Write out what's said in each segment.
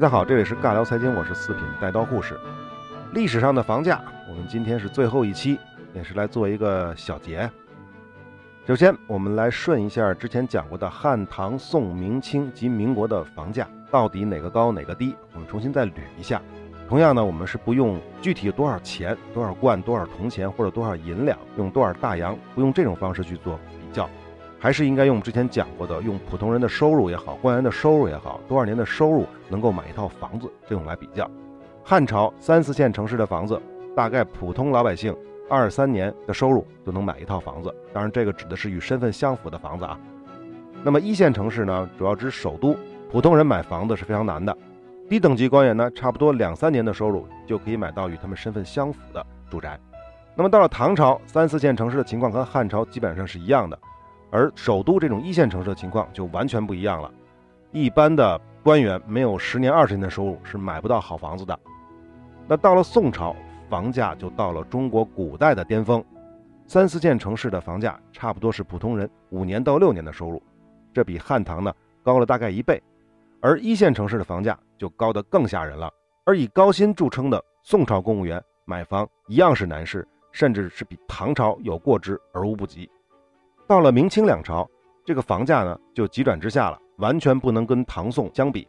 大家好，这里是尬聊财经，我是四品带刀护士。历史上的房价，我们今天是最后一期，也是来做一个小结。首先，我们来顺一下之前讲过的汉、唐、宋、明清及民国的房价，到底哪个高哪个低？我们重新再捋一下。同样呢，我们是不用具体多少钱、多少贯、多少铜钱或者多少银两，用多少大洋，不用这种方式去做比较。还是应该用之前讲过的，用普通人的收入也好，官员的收入也好，多少年的收入能够买一套房子，这种来比较。汉朝三四线城市的房子，大概普通老百姓二三年的收入就能买一套房子。当然，这个指的是与身份相符的房子啊。那么一线城市呢，主要指首都，普通人买房子是非常难的。低等级官员呢，差不多两三年的收入就可以买到与他们身份相符的住宅。那么到了唐朝，三四线城市的情况和汉朝基本上是一样的。而首都这种一线城市的情况就完全不一样了，一般的官员没有十年二十年的收入是买不到好房子的。那到了宋朝，房价就到了中国古代的巅峰，三四线城市的房价差不多是普通人五年到六年的收入，这比汉唐呢高了大概一倍。而一线城市的房价就高得更吓人了，而以高薪著称的宋朝公务员买房一样是难事，甚至是比唐朝有过之而无不及。到了明清两朝，这个房价呢就急转直下了，完全不能跟唐宋相比。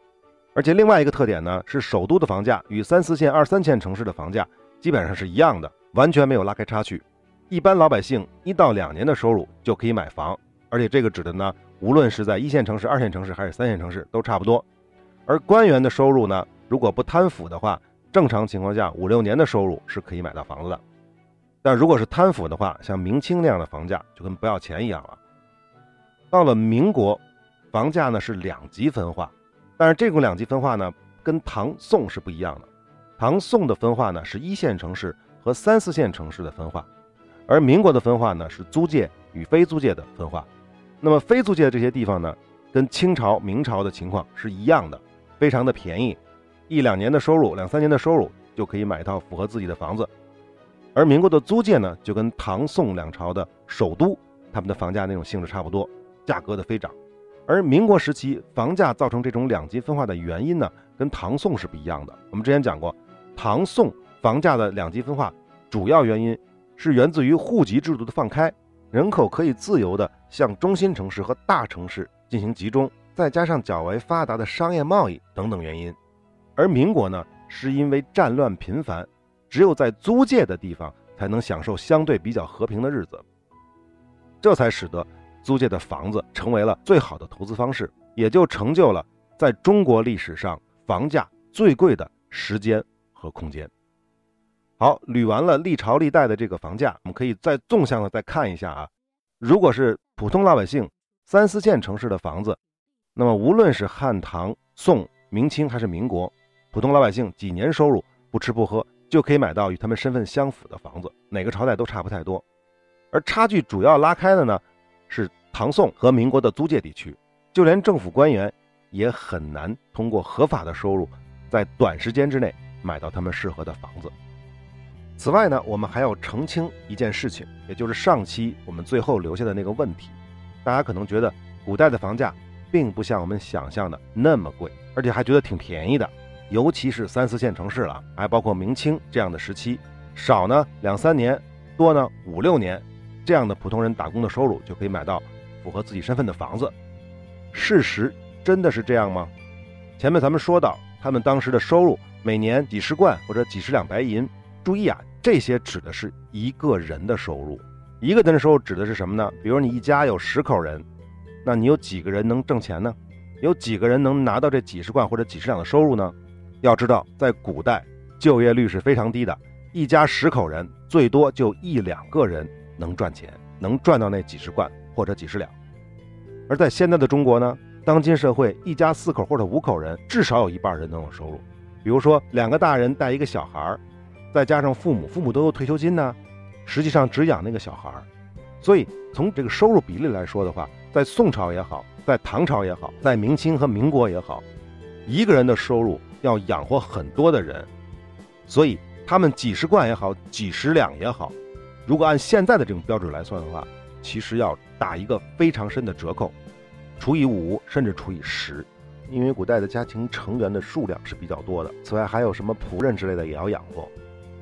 而且另外一个特点呢是，首都的房价与三四线、二三线城市的房价基本上是一样的，完全没有拉开差距。一般老百姓一到两年的收入就可以买房，而且这个指的呢，无论是在一线城市、二线城市还是三线城市都差不多。而官员的收入呢，如果不贪腐的话，正常情况下五六年的收入是可以买到房子的。但如果是贪腐的话，像明清那样的房价就跟不要钱一样了。到了民国，房价呢是两极分化，但是这种两极分化呢跟唐宋是不一样的。唐宋的分化呢是一线城市和三四线城市的分化，而民国的分化呢是租界与非租界的分化。那么非租界的这些地方呢，跟清朝、明朝的情况是一样的，非常的便宜，一两年的收入、两三年的收入就可以买一套符合自己的房子。而民国的租界呢，就跟唐宋两朝的首都他们的房价那种性质差不多，价格的飞涨。而民国时期房价造成这种两极分化的原因呢，跟唐宋是不一样的。我们之前讲过，唐宋房价的两极分化主要原因是源自于户籍制度的放开，人口可以自由的向中心城市和大城市进行集中，再加上较为发达的商业贸易等等原因。而民国呢，是因为战乱频繁。只有在租界的地方才能享受相对比较和平的日子，这才使得租界的房子成为了最好的投资方式，也就成就了在中国历史上房价最贵的时间和空间。好，捋完了历朝历代的这个房价，我们可以再纵向的再看一下啊。如果是普通老百姓三四线城市的房子，那么无论是汉唐宋明清还是民国，普通老百姓几年收入不吃不喝。就可以买到与他们身份相符的房子，哪个朝代都差不太多。而差距主要拉开的呢，是唐宋和民国的租界地区，就连政府官员也很难通过合法的收入，在短时间之内买到他们适合的房子。此外呢，我们还要澄清一件事情，也就是上期我们最后留下的那个问题。大家可能觉得古代的房价并不像我们想象的那么贵，而且还觉得挺便宜的。尤其是三四线城市了，还包括明清这样的时期，少呢两三年，多呢五六年，这样的普通人打工的收入就可以买到符合自己身份的房子。事实真的是这样吗？前面咱们说到，他们当时的收入每年几十贯或者几十两白银。注意啊，这些指的是一个人的收入，一个人的收入指的是什么呢？比如你一家有十口人，那你有几个人能挣钱呢？有几个人能拿到这几十贯或者几十两的收入呢？要知道，在古代，就业率是非常低的，一家十口人，最多就一两个人能赚钱，能赚到那几十贯或者几十两。而在现在的中国呢，当今社会，一家四口或者五口人，至少有一半人能有收入。比如说，两个大人带一个小孩儿，再加上父母，父母都有退休金呢，实际上只养那个小孩儿。所以，从这个收入比例来说的话，在宋朝也好，在唐朝也好，在明清和民国也好，一个人的收入。要养活很多的人，所以他们几十贯也好，几十两也好，如果按现在的这种标准来算的话，其实要打一个非常深的折扣，除以五甚至除以十，因为古代的家庭成员的数量是比较多的，此外还有什么仆人之类的也要养活。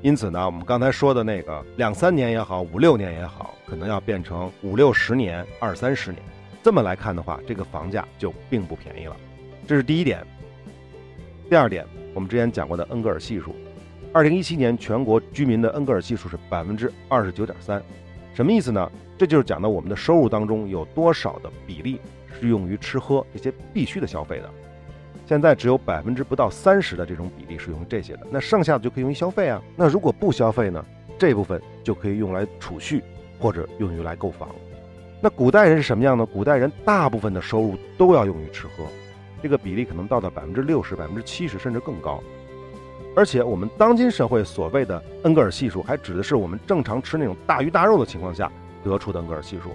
因此呢，我们刚才说的那个两三年也好，五六年也好，可能要变成五六十年、二三十年。这么来看的话，这个房价就并不便宜了。这是第一点。第二点，我们之前讲过的恩格尔系数，二零一七年全国居民的恩格尔系数是百分之二十九点三，什么意思呢？这就是讲到我们的收入当中有多少的比例是用于吃喝这些必须的消费的。现在只有百分之不到三十的这种比例是用于这些的，那剩下的就可以用于消费啊。那如果不消费呢？这部分就可以用来储蓄，或者用于来购房。那古代人是什么样呢？古代人大部分的收入都要用于吃喝，这个比例可能到达百分之六十、百分之七十甚至更高。而且我们当今社会所谓的恩格尔系数，还指的是我们正常吃那种大鱼大肉的情况下得出的恩格尔系数。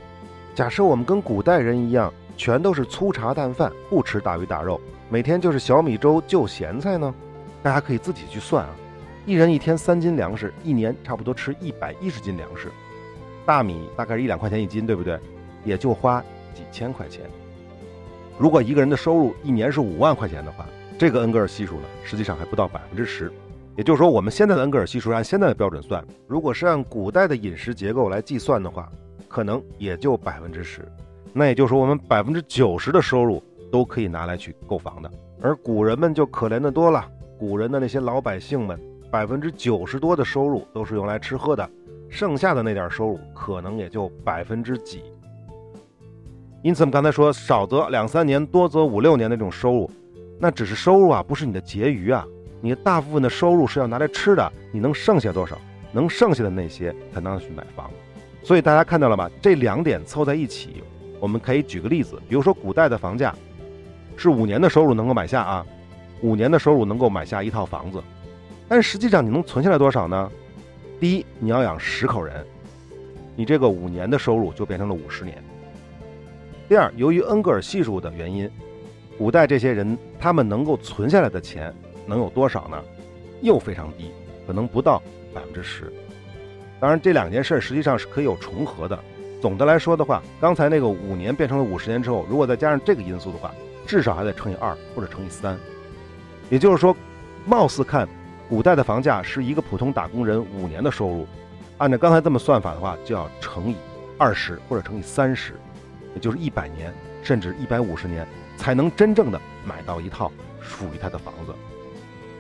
假设我们跟古代人一样，全都是粗茶淡饭，不吃大鱼大肉。每天就是小米粥就咸菜呢，大家可以自己去算啊。一人一天三斤粮食，一年差不多吃一百一十斤粮食。大米大概是一两块钱一斤，对不对？也就花几千块钱。如果一个人的收入一年是五万块钱的话，这个恩格尔系数呢，实际上还不到百分之十。也就是说，我们现在的恩格尔系数按现在的标准算，如果是按古代的饮食结构来计算的话，可能也就百分之十。那也就是说，我们百分之九十的收入。都可以拿来去购房的，而古人们就可怜的多了。古人的那些老百姓们，百分之九十多的收入都是用来吃喝的，剩下的那点收入可能也就百分之几。因此，我们刚才说少则两三年，多则五六年的这种收入，那只是收入啊，不是你的结余啊。你大部分的收入是要拿来吃的，你能剩下多少？能剩下的那些才能去买房。所以大家看到了吧？这两点凑在一起，我们可以举个例子，比如说古代的房价。是五年的收入能够买下啊，五年的收入能够买下一套房子，但实际上你能存下来多少呢？第一，你要养十口人，你这个五年的收入就变成了五十年。第二，由于恩格尔系数的原因，古代这些人他们能够存下来的钱能有多少呢？又非常低，可能不到百分之十。当然，这两件事实际上是可以有重合的。总的来说的话，刚才那个五年变成了五十年之后，如果再加上这个因素的话，至少还得乘以二或者乘以三，也就是说，貌似看古代的房价是一个普通打工人五年的收入，按照刚才这么算法的话，就要乘以二十或者乘以三十，也就是一百年甚至一百五十年才能真正的买到一套属于他的房子。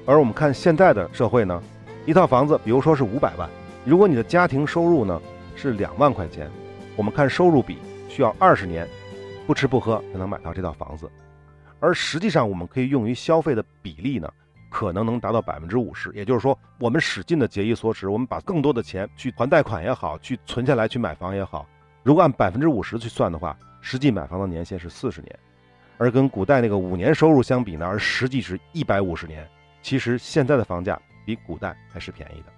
而我们看现在的社会呢，一套房子，比如说是五百万，如果你的家庭收入呢是两万块钱，我们看收入比需要二十年不吃不喝才能买到这套房子。而实际上，我们可以用于消费的比例呢，可能能达到百分之五十。也就是说，我们使劲的节衣缩食，我们把更多的钱去还贷款也好，去存下来去买房也好。如果按百分之五十去算的话，实际买房的年限是四十年，而跟古代那个五年收入相比呢，而实际是一百五十年。其实现在的房价比古代还是便宜的。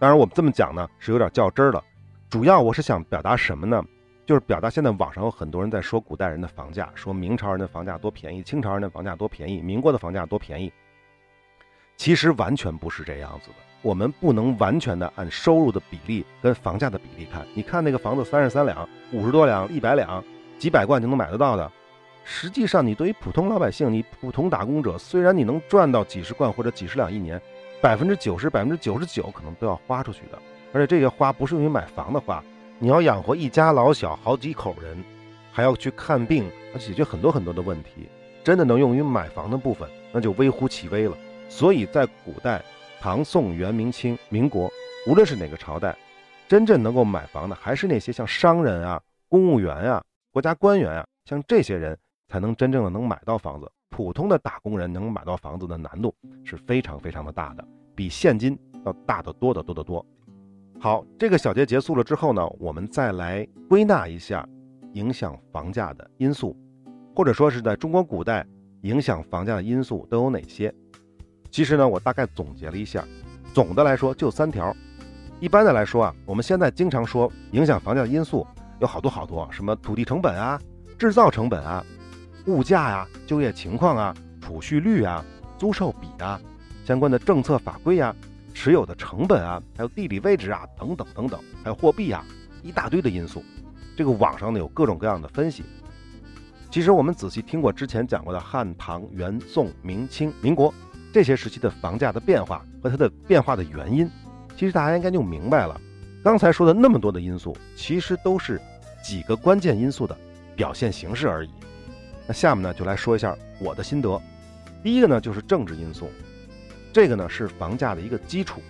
当然，我们这么讲呢，是有点较真儿了。主要我是想表达什么呢？就是表达现在网上有很多人在说古代人的房价，说明朝人的房价多便宜，清朝人的房价多便宜，民国的房价多便宜。其实完全不是这样子的。我们不能完全的按收入的比例跟房价的比例看。你看那个房子三十三两、五十多两、一百两、几百贯就能买得到的，实际上你对于普通老百姓，你普通打工者，虽然你能赚到几十贯或者几十两一年，百分之九十、百分之九十九可能都要花出去的。而且这些花不是用于买房的花。你要养活一家老小好几口人，还要去看病，要解决很多很多的问题，真的能用于买房的部分，那就微乎其微了。所以在古代，唐宋元明清民国，无论是哪个朝代，真正能够买房的，还是那些像商人啊、公务员啊、国家官员啊，像这些人才能真正的能买到房子。普通的打工人能买到房子的难度是非常非常的大的，比现金要大得多得多得多。好，这个小节结束了之后呢，我们再来归纳一下影响房价的因素，或者说是在中国古代影响房价的因素都有哪些？其实呢，我大概总结了一下，总的来说就三条。一般的来说啊，我们现在经常说影响房价的因素有好多好多，什么土地成本啊、制造成本啊、物价呀、就业情况啊、储蓄率啊、租售比啊、相关的政策法规呀。持有的成本啊，还有地理位置啊，等等等等，还有货币啊，一大堆的因素。这个网上呢有各种各样的分析。其实我们仔细听过之前讲过的汉唐元宋明清民国这些时期的房价的变化和它的变化的原因，其实大家应该就明白了。刚才说的那么多的因素，其实都是几个关键因素的表现形式而已。那下面呢，就来说一下我的心得。第一个呢，就是政治因素，这个呢是房价的一个基础，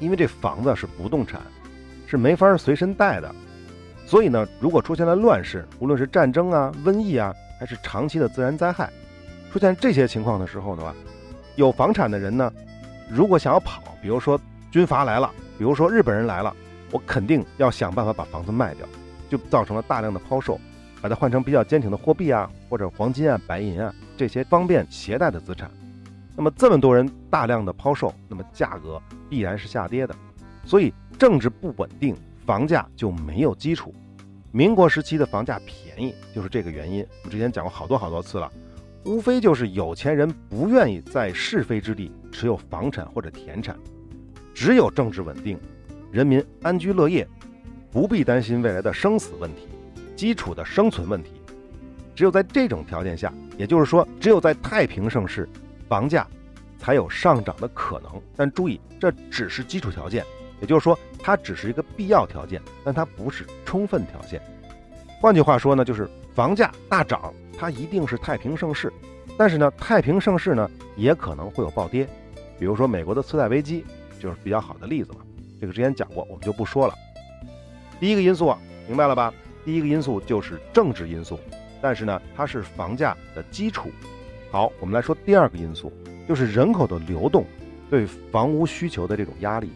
因为这房子是不动产，是没法随身带的。所以呢，如果出现了乱世，无论是战争啊、瘟疫啊。还是长期的自然灾害，出现这些情况的时候的话，有房产的人呢，如果想要跑，比如说军阀来了，比如说日本人来了，我肯定要想办法把房子卖掉，就造成了大量的抛售，把它换成比较坚挺的货币啊，或者黄金啊、白银啊这些方便携带的资产。那么这么多人大量的抛售，那么价格必然是下跌的。所以政治不稳定，房价就没有基础。民国时期的房价便宜，就是这个原因。我之前讲过好多好多次了，无非就是有钱人不愿意在是非之地持有房产或者田产，只有政治稳定，人民安居乐业，不必担心未来的生死问题、基础的生存问题。只有在这种条件下，也就是说，只有在太平盛世，房价才有上涨的可能。但注意，这只是基础条件。也就是说，它只是一个必要条件，但它不是充分条件。换句话说呢，就是房价大涨，它一定是太平盛世。但是呢，太平盛世呢，也可能会有暴跌。比如说美国的次贷危机就是比较好的例子嘛。这个之前讲过，我们就不说了。第一个因素，明白了吧？第一个因素就是政治因素，但是呢，它是房价的基础。好，我们来说第二个因素，就是人口的流动对房屋需求的这种压力。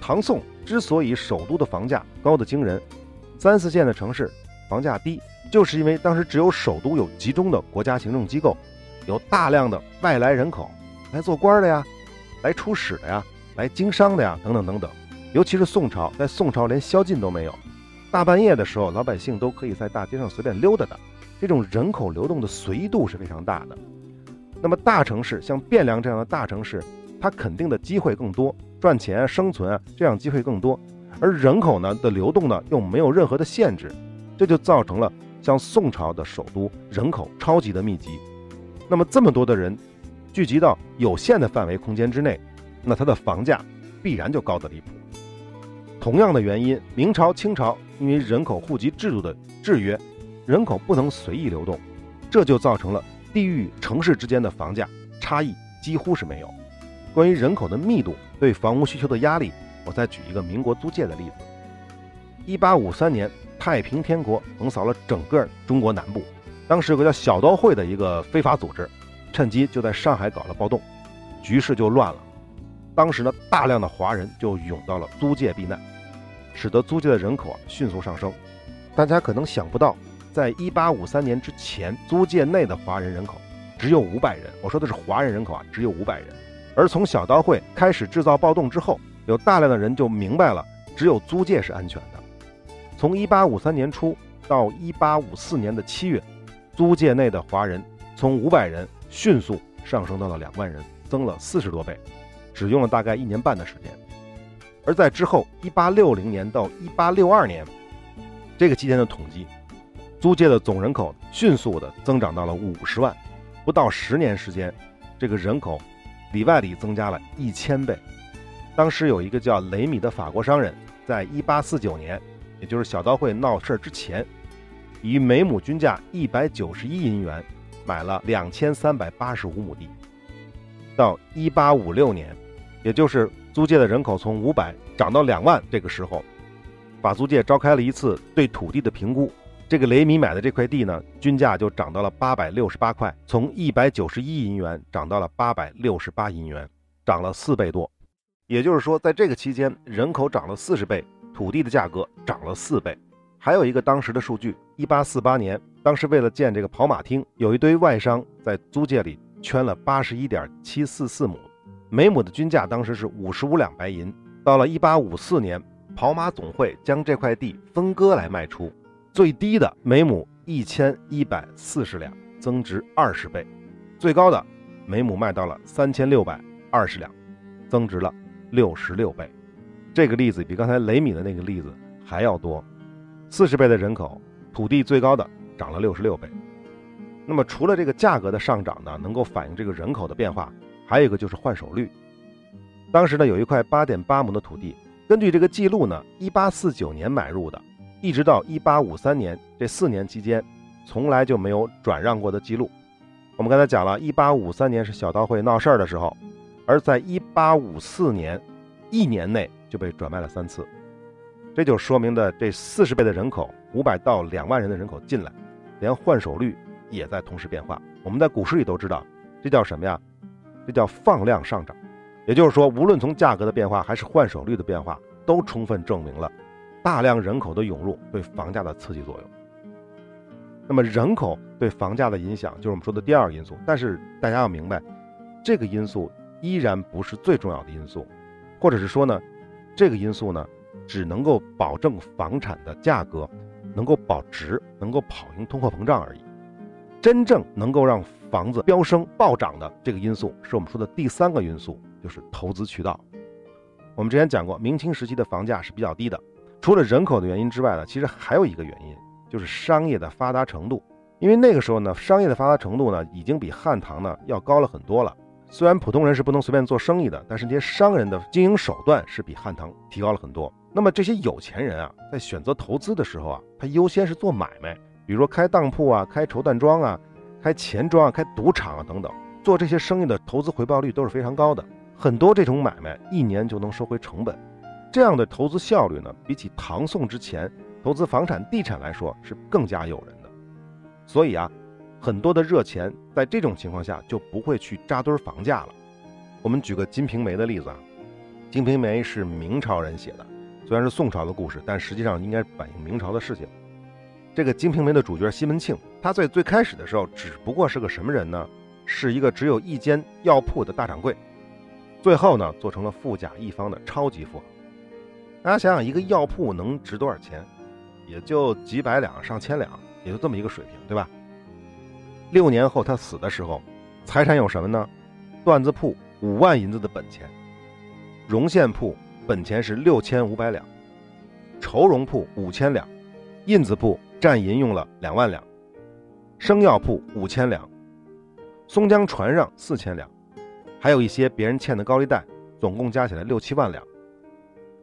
唐宋之所以首都的房价高得惊人，三四线的城市房价低，就是因为当时只有首都有集中的国家行政机构，有大量的外来人口来做官的呀，来出使的呀，来经商的呀，等等等等。尤其是宋朝，在宋朝连宵禁都没有，大半夜的时候，老百姓都可以在大街上随便溜达的。这种人口流动的随意度是非常大的。那么大城市，像汴梁这样的大城市，它肯定的机会更多。赚钱、啊生存啊，这样机会更多，而人口呢的流动呢又没有任何的限制，这就造成了像宋朝的首都人口超级的密集。那么这么多的人聚集到有限的范围空间之内，那它的房价必然就高得离谱。同样的原因，明朝、清朝因为人口户籍制度的制约，人口不能随意流动，这就造成了地域城市之间的房价差异几乎是没有。关于人口的密度对房屋需求的压力，我再举一个民国租界的例子。一八五三年，太平天国横扫了整个中国南部，当时有个叫小刀会的一个非法组织，趁机就在上海搞了暴动，局势就乱了。当时呢，大量的华人就涌到了租界避难，使得租界的人口啊迅速上升。大家可能想不到，在一八五三年之前，租界内的华人人口只有五百人。我说的是华人人口啊，只有五百人。而从小刀会开始制造暴动之后，有大量的人就明白了，只有租界是安全的。从1853年初到1854年的七月，租界内的华人从500人迅速上升到了2万人，增了四十多倍，只用了大概一年半的时间。而在之后1860年到1862年这个期间的统计，租界的总人口迅速的增长到了50万，不到十年时间，这个人口。里外里增加了一千倍。当时有一个叫雷米的法国商人，在一八四九年，也就是小刀会闹事儿之前，以每亩均价一百九十一银元买了两千三百八十五亩地。到一八五六年，也就是租界的人口从五百涨到两万，这个时候，法租界召开了一次对土地的评估。这个雷米买的这块地呢，均价就涨到了八百六十八块，从一百九十一银元涨到了八百六十八银元，涨了四倍多。也就是说，在这个期间，人口涨了四十倍，土地的价格涨了四倍。还有一个当时的数据：一八四八年，当时为了建这个跑马厅，有一堆外商在租界里圈了八十一点七四四亩，每亩的均价当时是五十五两白银。到了一八五四年，跑马总会将这块地分割来卖出。最低的每亩一千一百四十两，增值二十倍；最高的每亩卖到了三千六百二十两，增值了六十六倍。这个例子比刚才雷米的那个例子还要多。四十倍的人口，土地最高的涨了六十六倍。那么除了这个价格的上涨呢，能够反映这个人口的变化，还有一个就是换手率。当时呢，有一块八点八亩的土地，根据这个记录呢，一八四九年买入的，一直到一八五三年这四年期间，从来就没有转让过的记录。我们刚才讲了，一八五三年是小刀会闹事儿的时候，而在一八五四年，一年内就被转卖了三次，这就说明的这四十倍的人口，五百到两万人的人口进来，连换手率也在同时变化。我们在股市里都知道，这叫什么呀？这叫放量上涨。也就是说，无论从价格的变化还是换手率的变化，都充分证明了大量人口的涌入对房价的刺激作用。那么人口对房价的影响就是我们说的第二个因素，但是大家要明白，这个因素依然不是最重要的因素，或者是说呢，这个因素呢只能够保证房产的价格能够保值，能够跑赢通货膨胀而已。真正能够让房子飙升暴涨的这个因素，是我们说的第三个因素，就是投资渠道。我们之前讲过，明清时期的房价是比较低的，除了人口的原因之外呢，其实还有一个原因。就是商业的发达程度，因为那个时候呢，商业的发达程度呢，已经比汉唐呢要高了很多了。虽然普通人是不能随便做生意的，但是这些商人的经营手段是比汉唐提高了很多。那么这些有钱人啊，在选择投资的时候啊，他优先是做买卖，比如说开当铺啊、开绸缎庄啊、开钱庄啊、开赌场啊等等，做这些生意的投资回报率都是非常高的。很多这种买卖一年就能收回成本，这样的投资效率呢，比起唐宋之前。投资房产、地产来说是更加诱人的，所以啊，很多的热钱在这种情况下就不会去扎堆房价了。我们举个《金瓶梅》的例子啊，《金瓶梅》是明朝人写的，虽然是宋朝的故事，但实际上应该反映明朝的事情。这个《金瓶梅》的主角西门庆，他在最开始的时候只不过是个什么人呢？是一个只有一间药铺的大掌柜，最后呢做成了富甲一方的超级富豪。大家想想，一个药铺能值多少钱？也就几百两、上千两，也就这么一个水平，对吧？六年后他死的时候，财产有什么呢？缎子铺五万银子的本钱，绒线铺本钱是六千五百两，绸绒铺五千两，印子铺占银用了两万两，生药铺五千两，松江船上四千两，还有一些别人欠的高利贷，总共加起来六七万两。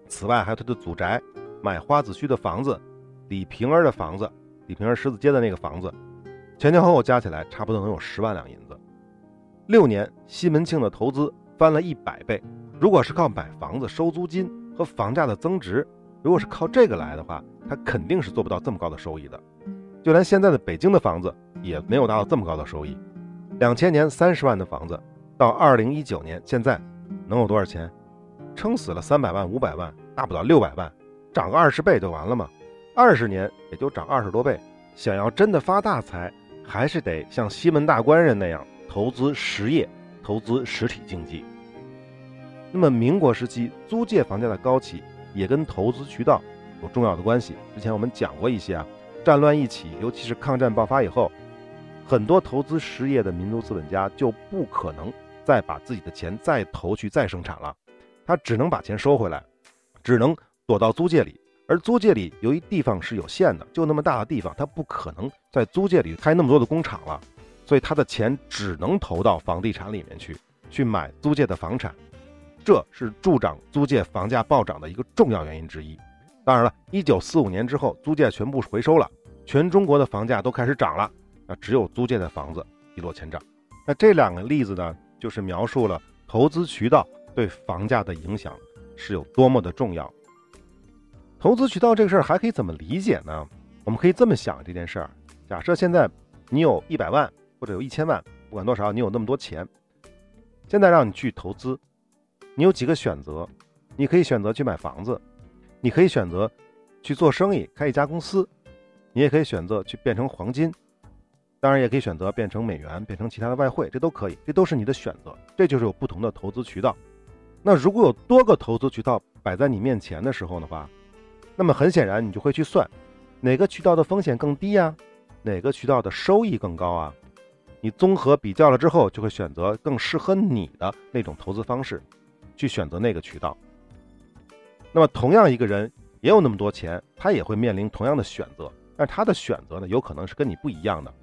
此外，还有他的祖宅，买花子虚的房子。李瓶儿的房子，李瓶儿十字街的那个房子，前前后后加起来差不多能有十万两银子。六年，西门庆的投资翻了一百倍。如果是靠买房子收租金和房价的增值，如果是靠这个来的话，他肯定是做不到这么高的收益的。就连现在的北京的房子也没有达到这么高的收益。两千年三十万的房子，到二零一九年现在能有多少钱？撑死了三百万、五百万，大不了六百万，涨个二十倍就完了吗？二十年也就涨二十多倍，想要真的发大财，还是得像西门大官人那样投资实业、投资实体经济。那么，民国时期租界房价的高起，也跟投资渠道有重要的关系。之前我们讲过一些啊，战乱一起，尤其是抗战爆发以后，很多投资实业的民族资本家就不可能再把自己的钱再投去再生产了，他只能把钱收回来，只能躲到租界里。而租界里由于地方是有限的，就那么大的地方，他不可能在租界里开那么多的工厂了，所以他的钱只能投到房地产里面去，去买租界的房产，这是助长租界房价暴涨的一个重要原因之一。当然了，一九四五年之后，租界全部回收了，全中国的房价都开始涨了，那只有租界的房子一落千丈。那这两个例子呢，就是描述了投资渠道对房价的影响是有多么的重要。投资渠道这个事儿还可以怎么理解呢？我们可以这么想这件事儿：假设现在你有一百万或者有一千万，不管多少，你有那么多钱，现在让你去投资，你有几个选择？你可以选择去买房子，你可以选择去做生意，开一家公司，你也可以选择去变成黄金，当然也可以选择变成美元，变成其他的外汇，这都可以，这都是你的选择。这就是有不同的投资渠道。那如果有多个投资渠道摆在你面前的时候的话，那么很显然，你就会去算，哪个渠道的风险更低呀？哪个渠道的收益更高啊？你综合比较了之后，就会选择更适合你的那种投资方式，去选择那个渠道。那么同样一个人也有那么多钱，他也会面临同样的选择，但他的选择呢，有可能是跟你不一样的，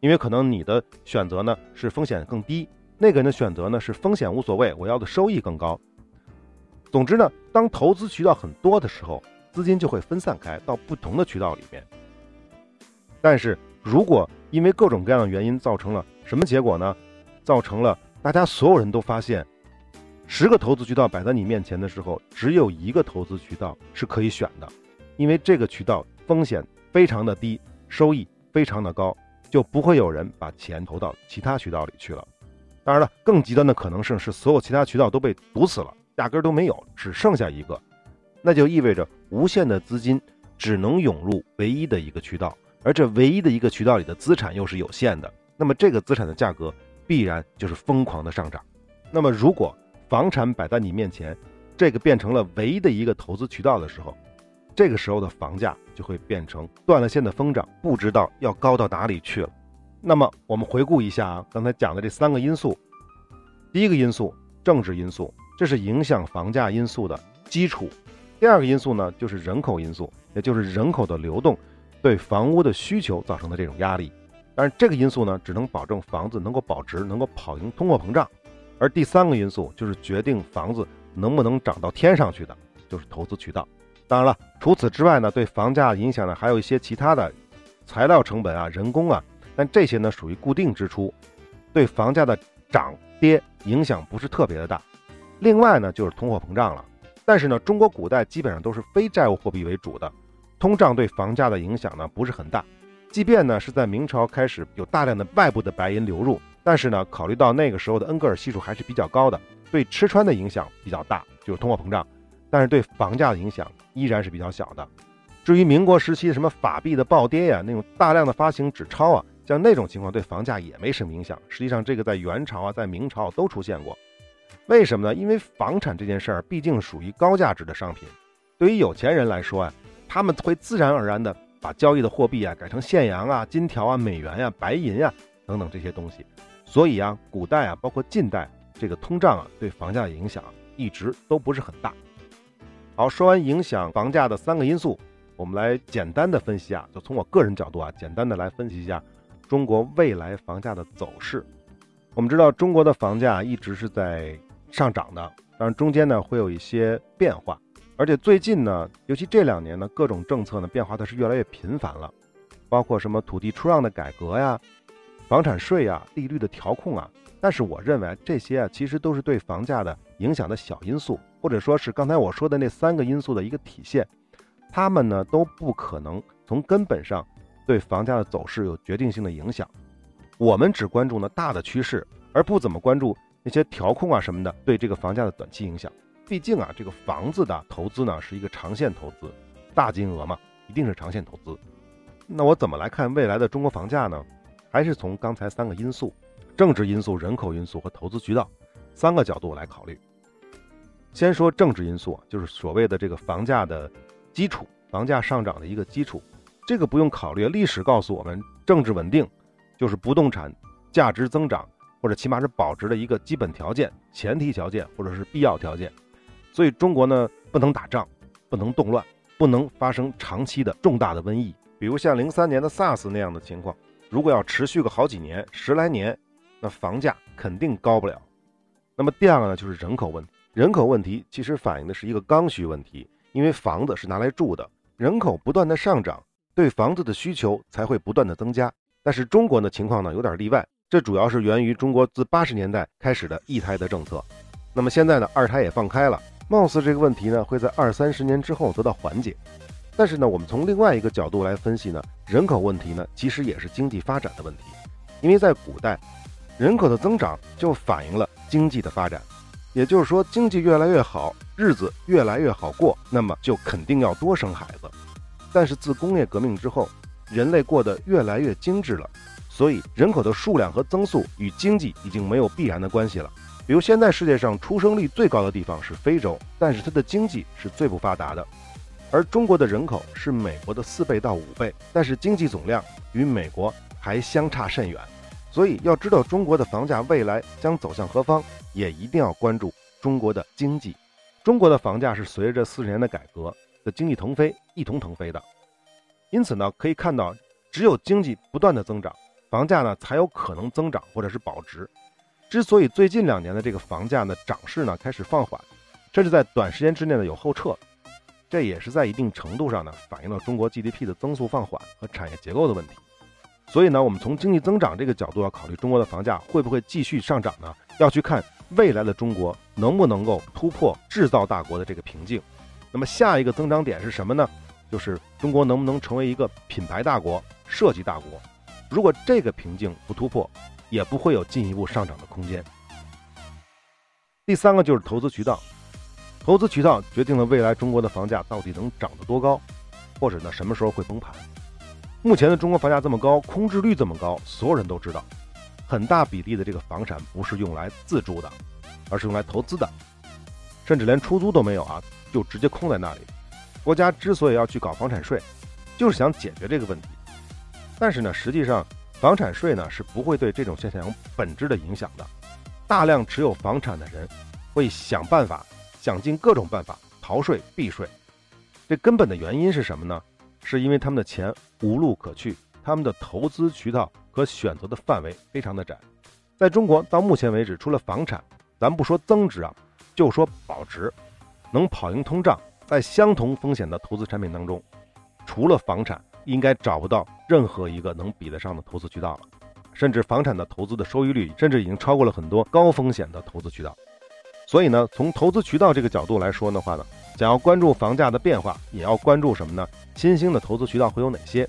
因为可能你的选择呢是风险更低，那个人的选择呢是风险无所谓，我要的收益更高。总之呢，当投资渠道很多的时候，资金就会分散开到不同的渠道里面。但是如果因为各种各样的原因造成了什么结果呢？造成了大家所有人都发现，十个投资渠道摆在你面前的时候，只有一个投资渠道是可以选的，因为这个渠道风险非常的低，收益非常的高，就不会有人把钱投到其他渠道里去了。当然了，更极端的可能性是所有其他渠道都被堵死了，压根都没有，只剩下一个，那就意味着无限的资金只能涌入唯一的一个渠道，而这唯一的一个渠道里的资产又是有限的，那么这个资产的价格。必然就是疯狂的上涨。那么，如果房产摆在你面前，这个变成了唯一的一个投资渠道的时候，这个时候的房价就会变成断了线的疯涨，不知道要高到哪里去了。那么，我们回顾一下啊，刚才讲的这三个因素。第一个因素，政治因素，这是影响房价因素的基础。第二个因素呢，就是人口因素，也就是人口的流动对房屋的需求造成的这种压力。但是这个因素呢，只能保证房子能够保值，能够跑赢通货膨胀。而第三个因素就是决定房子能不能涨到天上去的，就是投资渠道。当然了，除此之外呢，对房价影响呢还有一些其他的材料成本啊、人工啊，但这些呢属于固定支出，对房价的涨跌影响不是特别的大。另外呢就是通货膨胀了。但是呢，中国古代基本上都是非债务货币为主的，通胀对房价的影响呢不是很大。即便呢是在明朝开始有大量的外部的白银流入，但是呢，考虑到那个时候的恩格尔系数还是比较高的，对吃穿的影响比较大，就是通货膨胀，但是对房价的影响依然是比较小的。至于民国时期什么法币的暴跌呀，那种大量的发行纸钞啊，像那种情况对房价也没什么影响。实际上，这个在元朝啊，在明朝都出现过。为什么呢？因为房产这件事儿毕竟属于高价值的商品，对于有钱人来说啊，他们会自然而然的。把交易的货币啊改成现洋啊、金条啊、美元呀、白银啊等等这些东西，所以啊，古代啊，包括近代，这个通胀啊对房价的影响一直都不是很大。好，说完影响房价的三个因素，我们来简单的分析啊，就从我个人角度啊，简单的来分析一下中国未来房价的走势。我们知道中国的房价一直是在上涨的，但是中间呢会有一些变化。而且最近呢，尤其这两年呢，各种政策呢变化的是越来越频繁了，包括什么土地出让的改革呀、房产税呀、利率的调控啊。但是我认为这些啊，其实都是对房价的影响的小因素，或者说是刚才我说的那三个因素的一个体现。他们呢都不可能从根本上对房价的走势有决定性的影响。我们只关注呢大的趋势，而不怎么关注那些调控啊什么的对这个房价的短期影响。毕竟啊，这个房子的投资呢是一个长线投资，大金额嘛，一定是长线投资。那我怎么来看未来的中国房价呢？还是从刚才三个因素：政治因素、人口因素和投资渠道三个角度来考虑。先说政治因素，就是所谓的这个房价的基础，房价上涨的一个基础。这个不用考虑，历史告诉我们，政治稳定就是不动产价值增长或者起码是保值的一个基本条件、前提条件或者是必要条件。所以中国呢，不能打仗，不能动乱，不能发生长期的重大的瘟疫，比如像零三年的 SARS 那样的情况。如果要持续个好几年、十来年，那房价肯定高不了。那么第二个呢，就是人口问题。人口问题其实反映的是一个刚需问题，因为房子是拿来住的，人口不断的上涨，对房子的需求才会不断的增加。但是中国的情况呢，有点例外，这主要是源于中国自八十年代开始的一胎的政策。那么现在呢，二胎也放开了。貌似这个问题呢会在二三十年之后得到缓解，但是呢，我们从另外一个角度来分析呢，人口问题呢其实也是经济发展的问题，因为在古代，人口的增长就反映了经济的发展，也就是说经济越来越好，日子越来越好过，那么就肯定要多生孩子。但是自工业革命之后，人类过得越来越精致了，所以人口的数量和增速与经济已经没有必然的关系了。比如现在世界上出生率最高的地方是非洲，但是它的经济是最不发达的，而中国的人口是美国的四倍到五倍，但是经济总量与美国还相差甚远。所以要知道中国的房价未来将走向何方，也一定要关注中国的经济。中国的房价是随着四十年的改革的经济腾飞一同腾飞的，因此呢，可以看到，只有经济不断的增长，房价呢才有可能增长或者是保值。之所以最近两年的这个房价呢涨势呢开始放缓，甚至在短时间之内呢有后撤，这也是在一定程度上呢反映了中国 GDP 的增速放缓和产业结构的问题。所以呢，我们从经济增长这个角度要考虑中国的房价会不会继续上涨呢？要去看未来的中国能不能够突破制造大国的这个瓶颈。那么下一个增长点是什么呢？就是中国能不能成为一个品牌大国、设计大国？如果这个瓶颈不突破，也不会有进一步上涨的空间。第三个就是投资渠道，投资渠道决定了未来中国的房价到底能涨得多高，或者呢什么时候会崩盘。目前的中国房价这么高，空置率这么高，所有人都知道，很大比例的这个房产不是用来自住的，而是用来投资的，甚至连出租都没有啊，就直接空在那里。国家之所以要去搞房产税，就是想解决这个问题。但是呢，实际上。房产税呢是不会对这种现象有本质的影响的。大量持有房产的人会想办法，想尽各种办法逃税避税。这根本的原因是什么呢？是因为他们的钱无路可去，他们的投资渠道和选择的范围非常的窄。在中国到目前为止，除了房产，咱不说增值啊，就说保值，能跑赢通胀，在相同风险的投资产品当中，除了房产。应该找不到任何一个能比得上的投资渠道了，甚至房产的投资的收益率，甚至已经超过了很多高风险的投资渠道。所以呢，从投资渠道这个角度来说的话呢，想要关注房价的变化，也要关注什么呢？新兴的投资渠道会有哪些？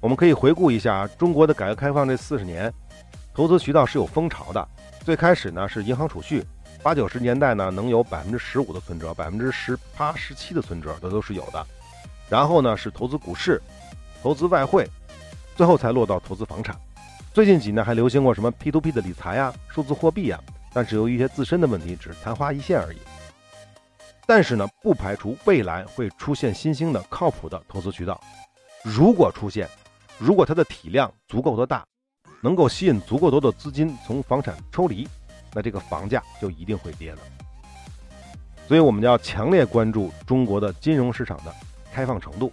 我们可以回顾一下中国的改革开放这四十年，投资渠道是有风潮的。最开始呢是银行储蓄，八九十年代呢能有百分之十五的存折，百分之十八、十七的存折，这都是有的。然后呢是投资股市。投资外汇，最后才落到投资房产。最近几年还流行过什么 P2P 的理财呀、数字货币呀，但是由于一些自身的问题，只是昙花一现而已。但是呢，不排除未来会出现新兴的靠谱的投资渠道。如果出现，如果它的体量足够的大，能够吸引足够多的资金从房产抽离，那这个房价就一定会跌的。所以我们要强烈关注中国的金融市场的开放程度。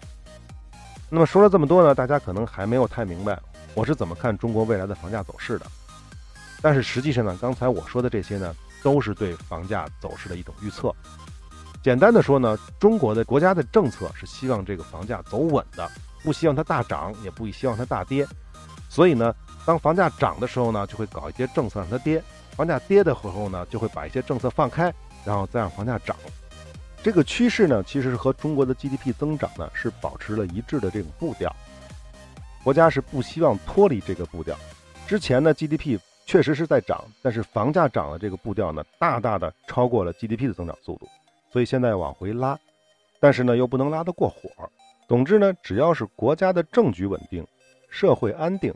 那么说了这么多呢，大家可能还没有太明白我是怎么看中国未来的房价走势的。但是实际上呢，刚才我说的这些呢，都是对房价走势的一种预测。简单的说呢，中国的国家的政策是希望这个房价走稳的，不希望它大涨，也不希望它大跌。所以呢，当房价涨的时候呢，就会搞一些政策让它跌；房价跌的时候呢，就会把一些政策放开，然后再让房价涨。这个趋势呢，其实是和中国的 GDP 增长呢是保持了一致的这种步调。国家是不希望脱离这个步调。之前呢，GDP 确实是在涨，但是房价涨了，这个步调呢大大的超过了 GDP 的增长速度，所以现在往回拉，但是呢又不能拉得过火。总之呢，只要是国家的政局稳定，社会安定，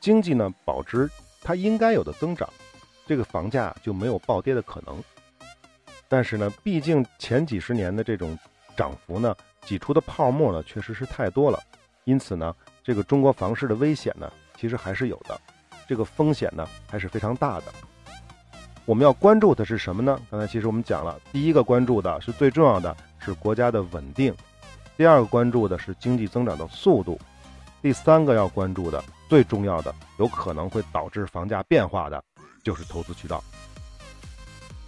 经济呢保持它应该有的增长，这个房价就没有暴跌的可能。但是呢，毕竟前几十年的这种涨幅呢，挤出的泡沫呢，确实是太多了。因此呢，这个中国房市的危险呢，其实还是有的，这个风险呢，还是非常大的。我们要关注的是什么呢？刚才其实我们讲了，第一个关注的是最重要的是国家的稳定，第二个关注的是经济增长的速度，第三个要关注的最重要的，有可能会导致房价变化的，就是投资渠道。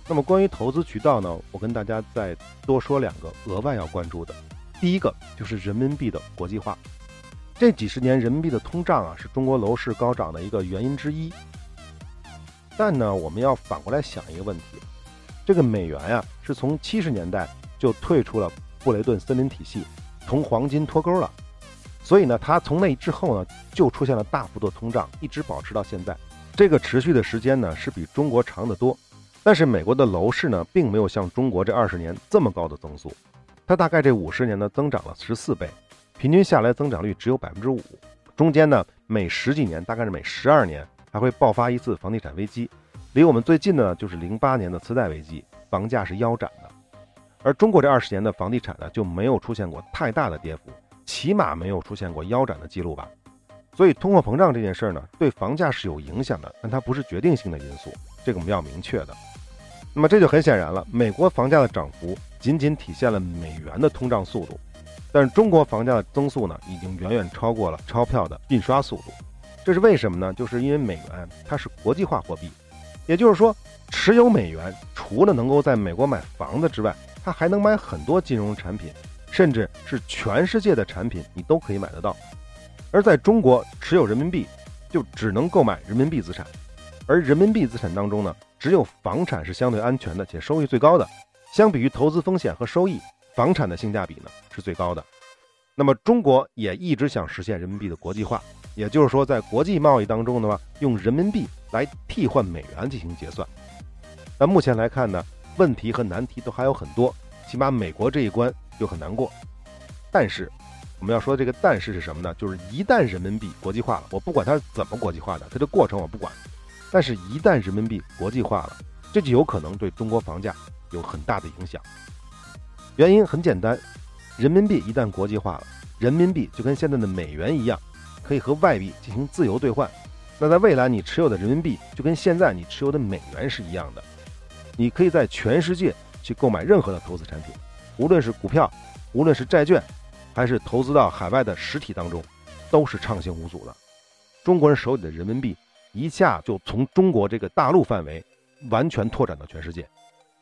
那么关于投资渠道呢，我跟大家再多说两个额外要关注的。第一个就是人民币的国际化。这几十年人民币的通胀啊，是中国楼市高涨的一个原因之一。但呢，我们要反过来想一个问题：这个美元呀，是从七十年代就退出了布雷顿森林体系，同黄金脱钩了。所以呢，它从那之后呢，就出现了大幅度通胀，一直保持到现在。这个持续的时间呢，是比中国长得多。但是美国的楼市呢，并没有像中国这二十年这么高的增速，它大概这五十年呢增长了十四倍，平均下来增长率只有百分之五。中间呢，每十几年，大概是每十二年，还会爆发一次房地产危机。离我们最近的呢，就是零八年的次贷危机，房价是腰斩的。而中国这二十年的房地产呢，就没有出现过太大的跌幅，起码没有出现过腰斩的记录吧。所以通货膨胀这件事儿呢，对房价是有影响的，但它不是决定性的因素，这个我们要明确的。那么这就很显然了，美国房价的涨幅仅仅体现了美元的通胀速度，但是中国房价的增速呢，已经远远超过了钞票的印刷速度。这是为什么呢？就是因为美元它是国际化货币，也就是说，持有美元除了能够在美国买房子之外，它还能买很多金融产品，甚至是全世界的产品你都可以买得到。而在中国持有人民币，就只能购买人民币资产，而人民币资产当中呢，只有房产是相对安全的且收益最高的。相比于投资风险和收益，房产的性价比呢是最高的。那么中国也一直想实现人民币的国际化，也就是说，在国际贸易当中的话，用人民币来替换美元进行结算。那目前来看呢，问题和难题都还有很多，起码美国这一关就很难过。但是。我们要说的这个但是是什么呢？就是一旦人民币国际化了，我不管它是怎么国际化的，它的过程我不管。但是，一旦人民币国际化了，这就有可能对中国房价有很大的影响。原因很简单，人民币一旦国际化了，人民币就跟现在的美元一样，可以和外币进行自由兑换。那在未来，你持有的人民币就跟现在你持有的美元是一样的，你可以在全世界去购买任何的投资产品，无论是股票，无论是债券。还是投资到海外的实体当中，都是畅行无阻的。中国人手里的人民币一下就从中国这个大陆范围完全拓展到全世界，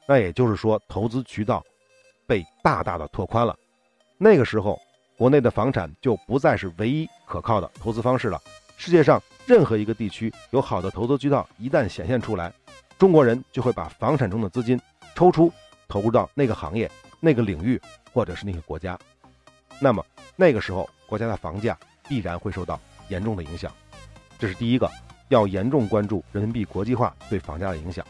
那也就是说，投资渠道被大大的拓宽了。那个时候，国内的房产就不再是唯一可靠的投资方式了。世界上任何一个地区有好的投资渠道一旦显现出来，中国人就会把房产中的资金抽出，投入到那个行业、那个领域或者是那个国家。那么那个时候，国家的房价必然会受到严重的影响，这是第一个，要严重关注人民币国际化对房价的影响。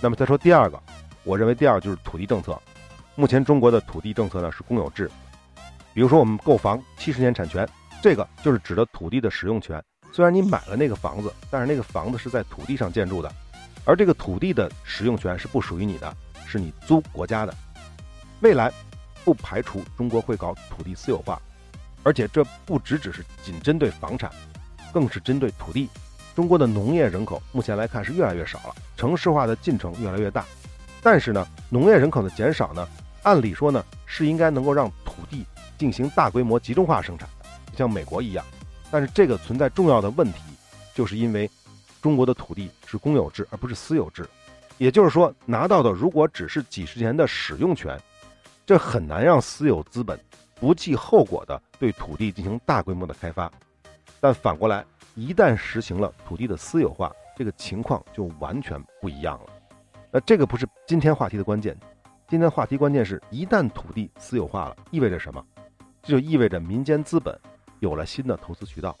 那么再说第二个，我认为第二就是土地政策。目前中国的土地政策呢是公有制，比如说我们购房七十年产权，这个就是指的土地的使用权。虽然你买了那个房子，但是那个房子是在土地上建筑的，而这个土地的使用权是不属于你的，是你租国家的。未来。不排除中国会搞土地私有化，而且这不只只是仅针对房产，更是针对土地。中国的农业人口目前来看是越来越少了，城市化的进程越来越大。但是呢，农业人口的减少呢，按理说呢是应该能够让土地进行大规模集中化生产的，像美国一样。但是这个存在重要的问题，就是因为中国的土地是公有制而不是私有制，也就是说拿到的如果只是几十年的使用权。这很难让私有资本不计后果地对土地进行大规模的开发，但反过来，一旦实行了土地的私有化，这个情况就完全不一样了。那这个不是今天话题的关键，今天话题关键是一旦土地私有化了，意味着什么？这就意味着民间资本有了新的投资渠道。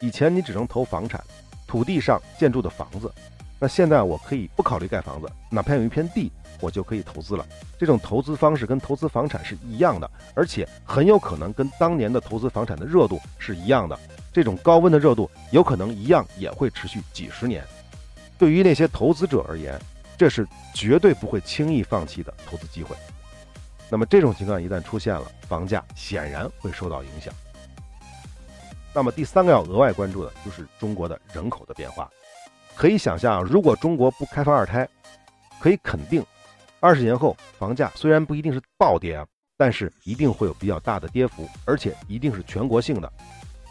以前你只能投房产，土地上建筑的房子。那现在我可以不考虑盖房子，哪怕有一片地，我就可以投资了。这种投资方式跟投资房产是一样的，而且很有可能跟当年的投资房产的热度是一样的。这种高温的热度有可能一样也会持续几十年。对于那些投资者而言，这是绝对不会轻易放弃的投资机会。那么这种情况一旦出现了，房价显然会受到影响。那么第三个要额外关注的就是中国的人口的变化。可以想象，如果中国不开放二胎，可以肯定，二十年后房价虽然不一定是暴跌啊，但是一定会有比较大的跌幅，而且一定是全国性的。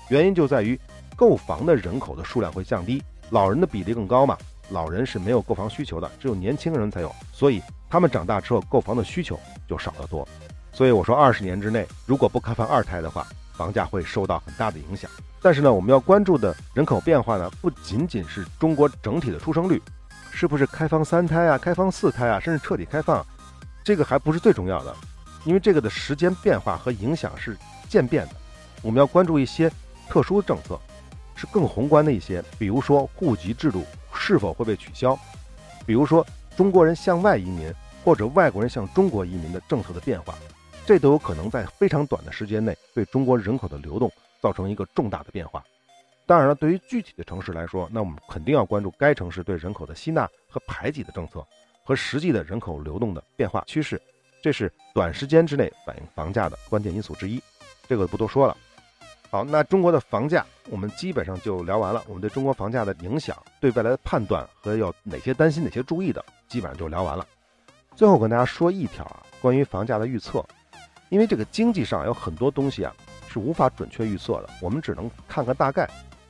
原因就在于购房的人口的数量会降低，老人的比例更高嘛。老人是没有购房需求的，只有年轻人才有，所以他们长大之后购房的需求就少得多。所以我说，二十年之内如果不开放二胎的话，房价会受到很大的影响。但是呢，我们要关注的人口变化呢，不仅仅是中国整体的出生率，是不是开放三胎啊、开放四胎啊，甚至彻底开放，这个还不是最重要的，因为这个的时间变化和影响是渐变的。我们要关注一些特殊政策，是更宏观的一些，比如说户籍制度是否会被取消，比如说中国人向外移民或者外国人向中国移民的政策的变化，这都有可能在非常短的时间内对中国人口的流动。造成一个重大的变化。当然了，对于具体的城市来说，那我们肯定要关注该城市对人口的吸纳和排挤的政策和实际的人口流动的变化趋势，这是短时间之内反映房价的关键因素之一。这个不多说了。好，那中国的房价我们基本上就聊完了。我们对中国房价的影响、对未来的判断和要哪些担心、哪些注意的，基本上就聊完了。最后跟大家说一条啊，关于房价的预测，因为这个经济上有很多东西啊。是无法准确预测的，我们只能看看大概。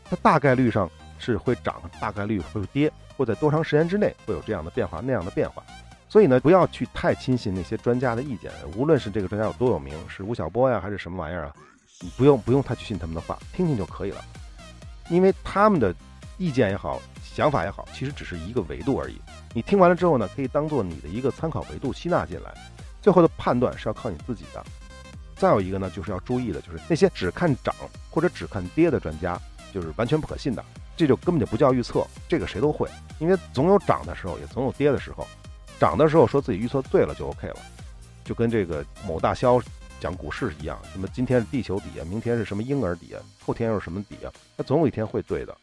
它大概率上是会涨，大概率会跌，或在多长时间之内会有这样的变化那样的变化。所以呢，不要去太轻信那些专家的意见，无论是这个专家有多有名，是吴晓波呀还是什么玩意儿啊，你不用不用太去信他们的话，听听就可以了，因为他们的意见也好，想法也好，其实只是一个维度而已。你听完了之后呢，可以当做你的一个参考维度吸纳进来，最后的判断是要靠你自己的。再有一个呢，就是要注意的，就是那些只看涨或者只看跌的专家，就是完全不可信的，这就根本就不叫预测，这个谁都会，因为总有涨的时候，也总有跌的时候。涨的时候说自己预测对了就 OK 了，就跟这个某大销讲股市一样，什么今天是地球底下，明天是什么婴儿底下，后天又是什么底下，他总有一天会对的。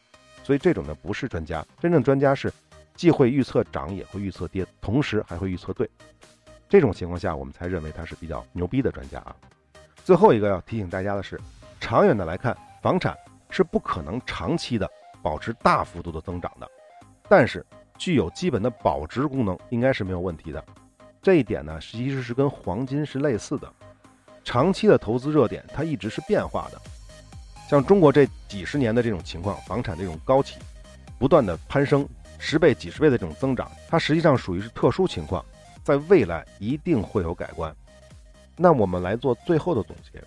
所以这种呢不是专家，真正专家是既会预测涨也会预测跌，同时还会预测对。这种情况下我们才认为他是比较牛逼的专家啊。最后一个要提醒大家的是，长远的来看，房产是不可能长期的保持大幅度的增长的，但是。具有基本的保值功能，应该是没有问题的。这一点呢，其实是跟黄金是类似的。长期的投资热点，它一直是变化的。像中国这几十年的这种情况，房产这种高企，不断的攀升，十倍、几十倍的这种增长，它实际上属于是特殊情况，在未来一定会有改观。那我们来做最后的总结：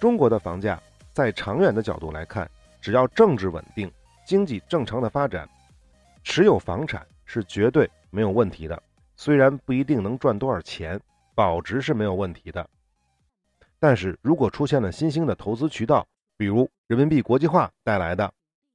中国的房价在长远的角度来看，只要政治稳定，经济正常的发展。持有房产是绝对没有问题的，虽然不一定能赚多少钱，保值是没有问题的。但是如果出现了新兴的投资渠道，比如人民币国际化带来的，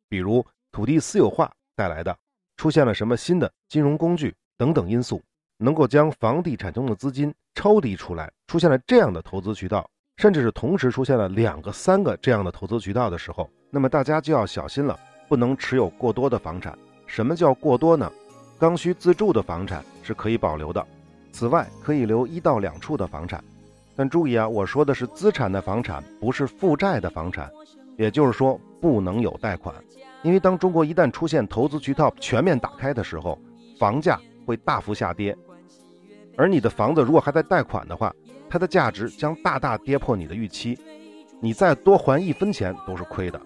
比如土地私有化带来的，出现了什么新的金融工具等等因素，能够将房地产中的资金抽离出来，出现了这样的投资渠道，甚至是同时出现了两个、三个这样的投资渠道的时候，那么大家就要小心了，不能持有过多的房产。什么叫过多呢？刚需自住的房产是可以保留的，此外可以留一到两处的房产。但注意啊，我说的是资产的房产，不是负债的房产，也就是说不能有贷款。因为当中国一旦出现投资渠道全面打开的时候，房价会大幅下跌，而你的房子如果还在贷款的话，它的价值将大大跌破你的预期，你再多还一分钱都是亏的。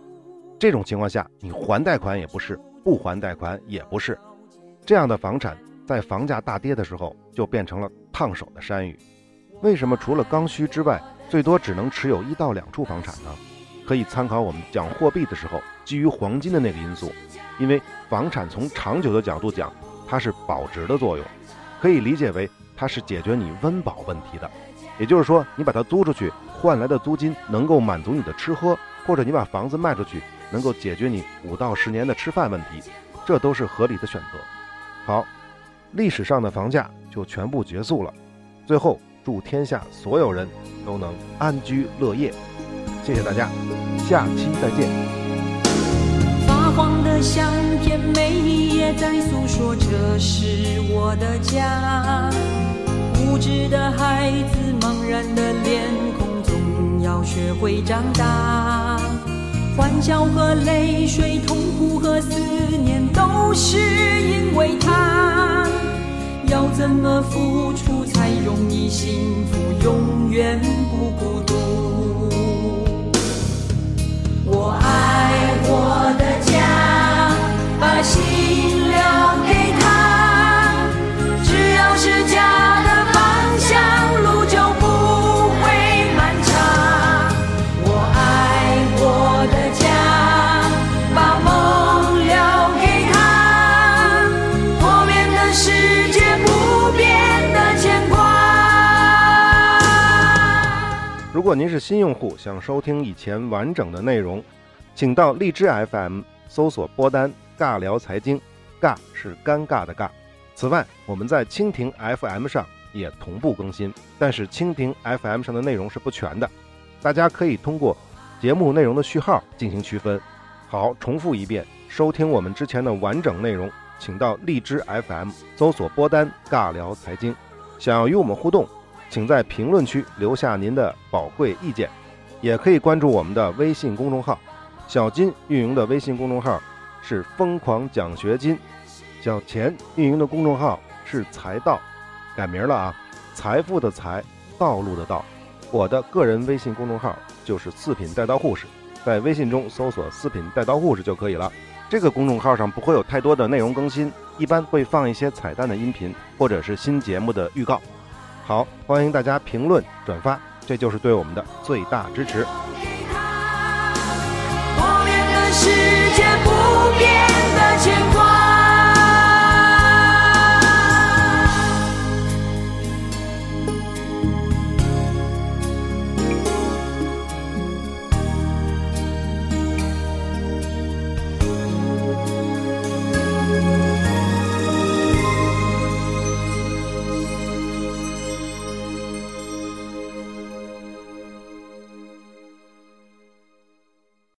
这种情况下，你还贷款也不是。不还贷款也不是，这样的房产在房价大跌的时候就变成了烫手的山芋。为什么除了刚需之外，最多只能持有一到两处房产呢？可以参考我们讲货币的时候基于黄金的那个因素，因为房产从长久的角度讲，它是保值的作用，可以理解为它是解决你温饱问题的。也就是说，你把它租出去换来的租金能够满足你的吃喝，或者你把房子卖出去。能够解决你五到十年的吃饭问题，这都是合理的选择。好，历史上的房价就全部结束了。最后，祝天下所有人都能安居乐业。谢谢大家，下期再见。黄的相片，每一页在诉说这是我的家。无知的孩子，茫然的脸孔，总要学会长大。欢笑和泪水，痛苦和思念，都是因为他。要怎么付出才容易幸福，永远不孤单？我爱我的家把心留给他只要是家的方向路就不会漫长我爱我的家把梦留给他外面的世界不变的牵挂如果您是新用户想收听以前完整的内容请到荔枝 FM 搜索播单“尬聊财经”，尬是尴尬的尬。此外，我们在蜻蜓 FM 上也同步更新，但是蜻蜓 FM 上的内容是不全的，大家可以通过节目内容的序号进行区分。好，重复一遍，收听我们之前的完整内容，请到荔枝 FM 搜索播单“尬聊财经”。想要与我们互动，请在评论区留下您的宝贵意见，也可以关注我们的微信公众号。小金运营的微信公众号是“疯狂奖学金”，小钱运营的公众号是“财道”，改名了啊，财富的财，道路的道。我的个人微信公众号就是“四品带刀护士”，在微信中搜索“四品带刀护士”就可以了。这个公众号上不会有太多的内容更新，一般会放一些彩蛋的音频或者是新节目的预告。好，欢迎大家评论转发，这就是对我们的最大支持。see.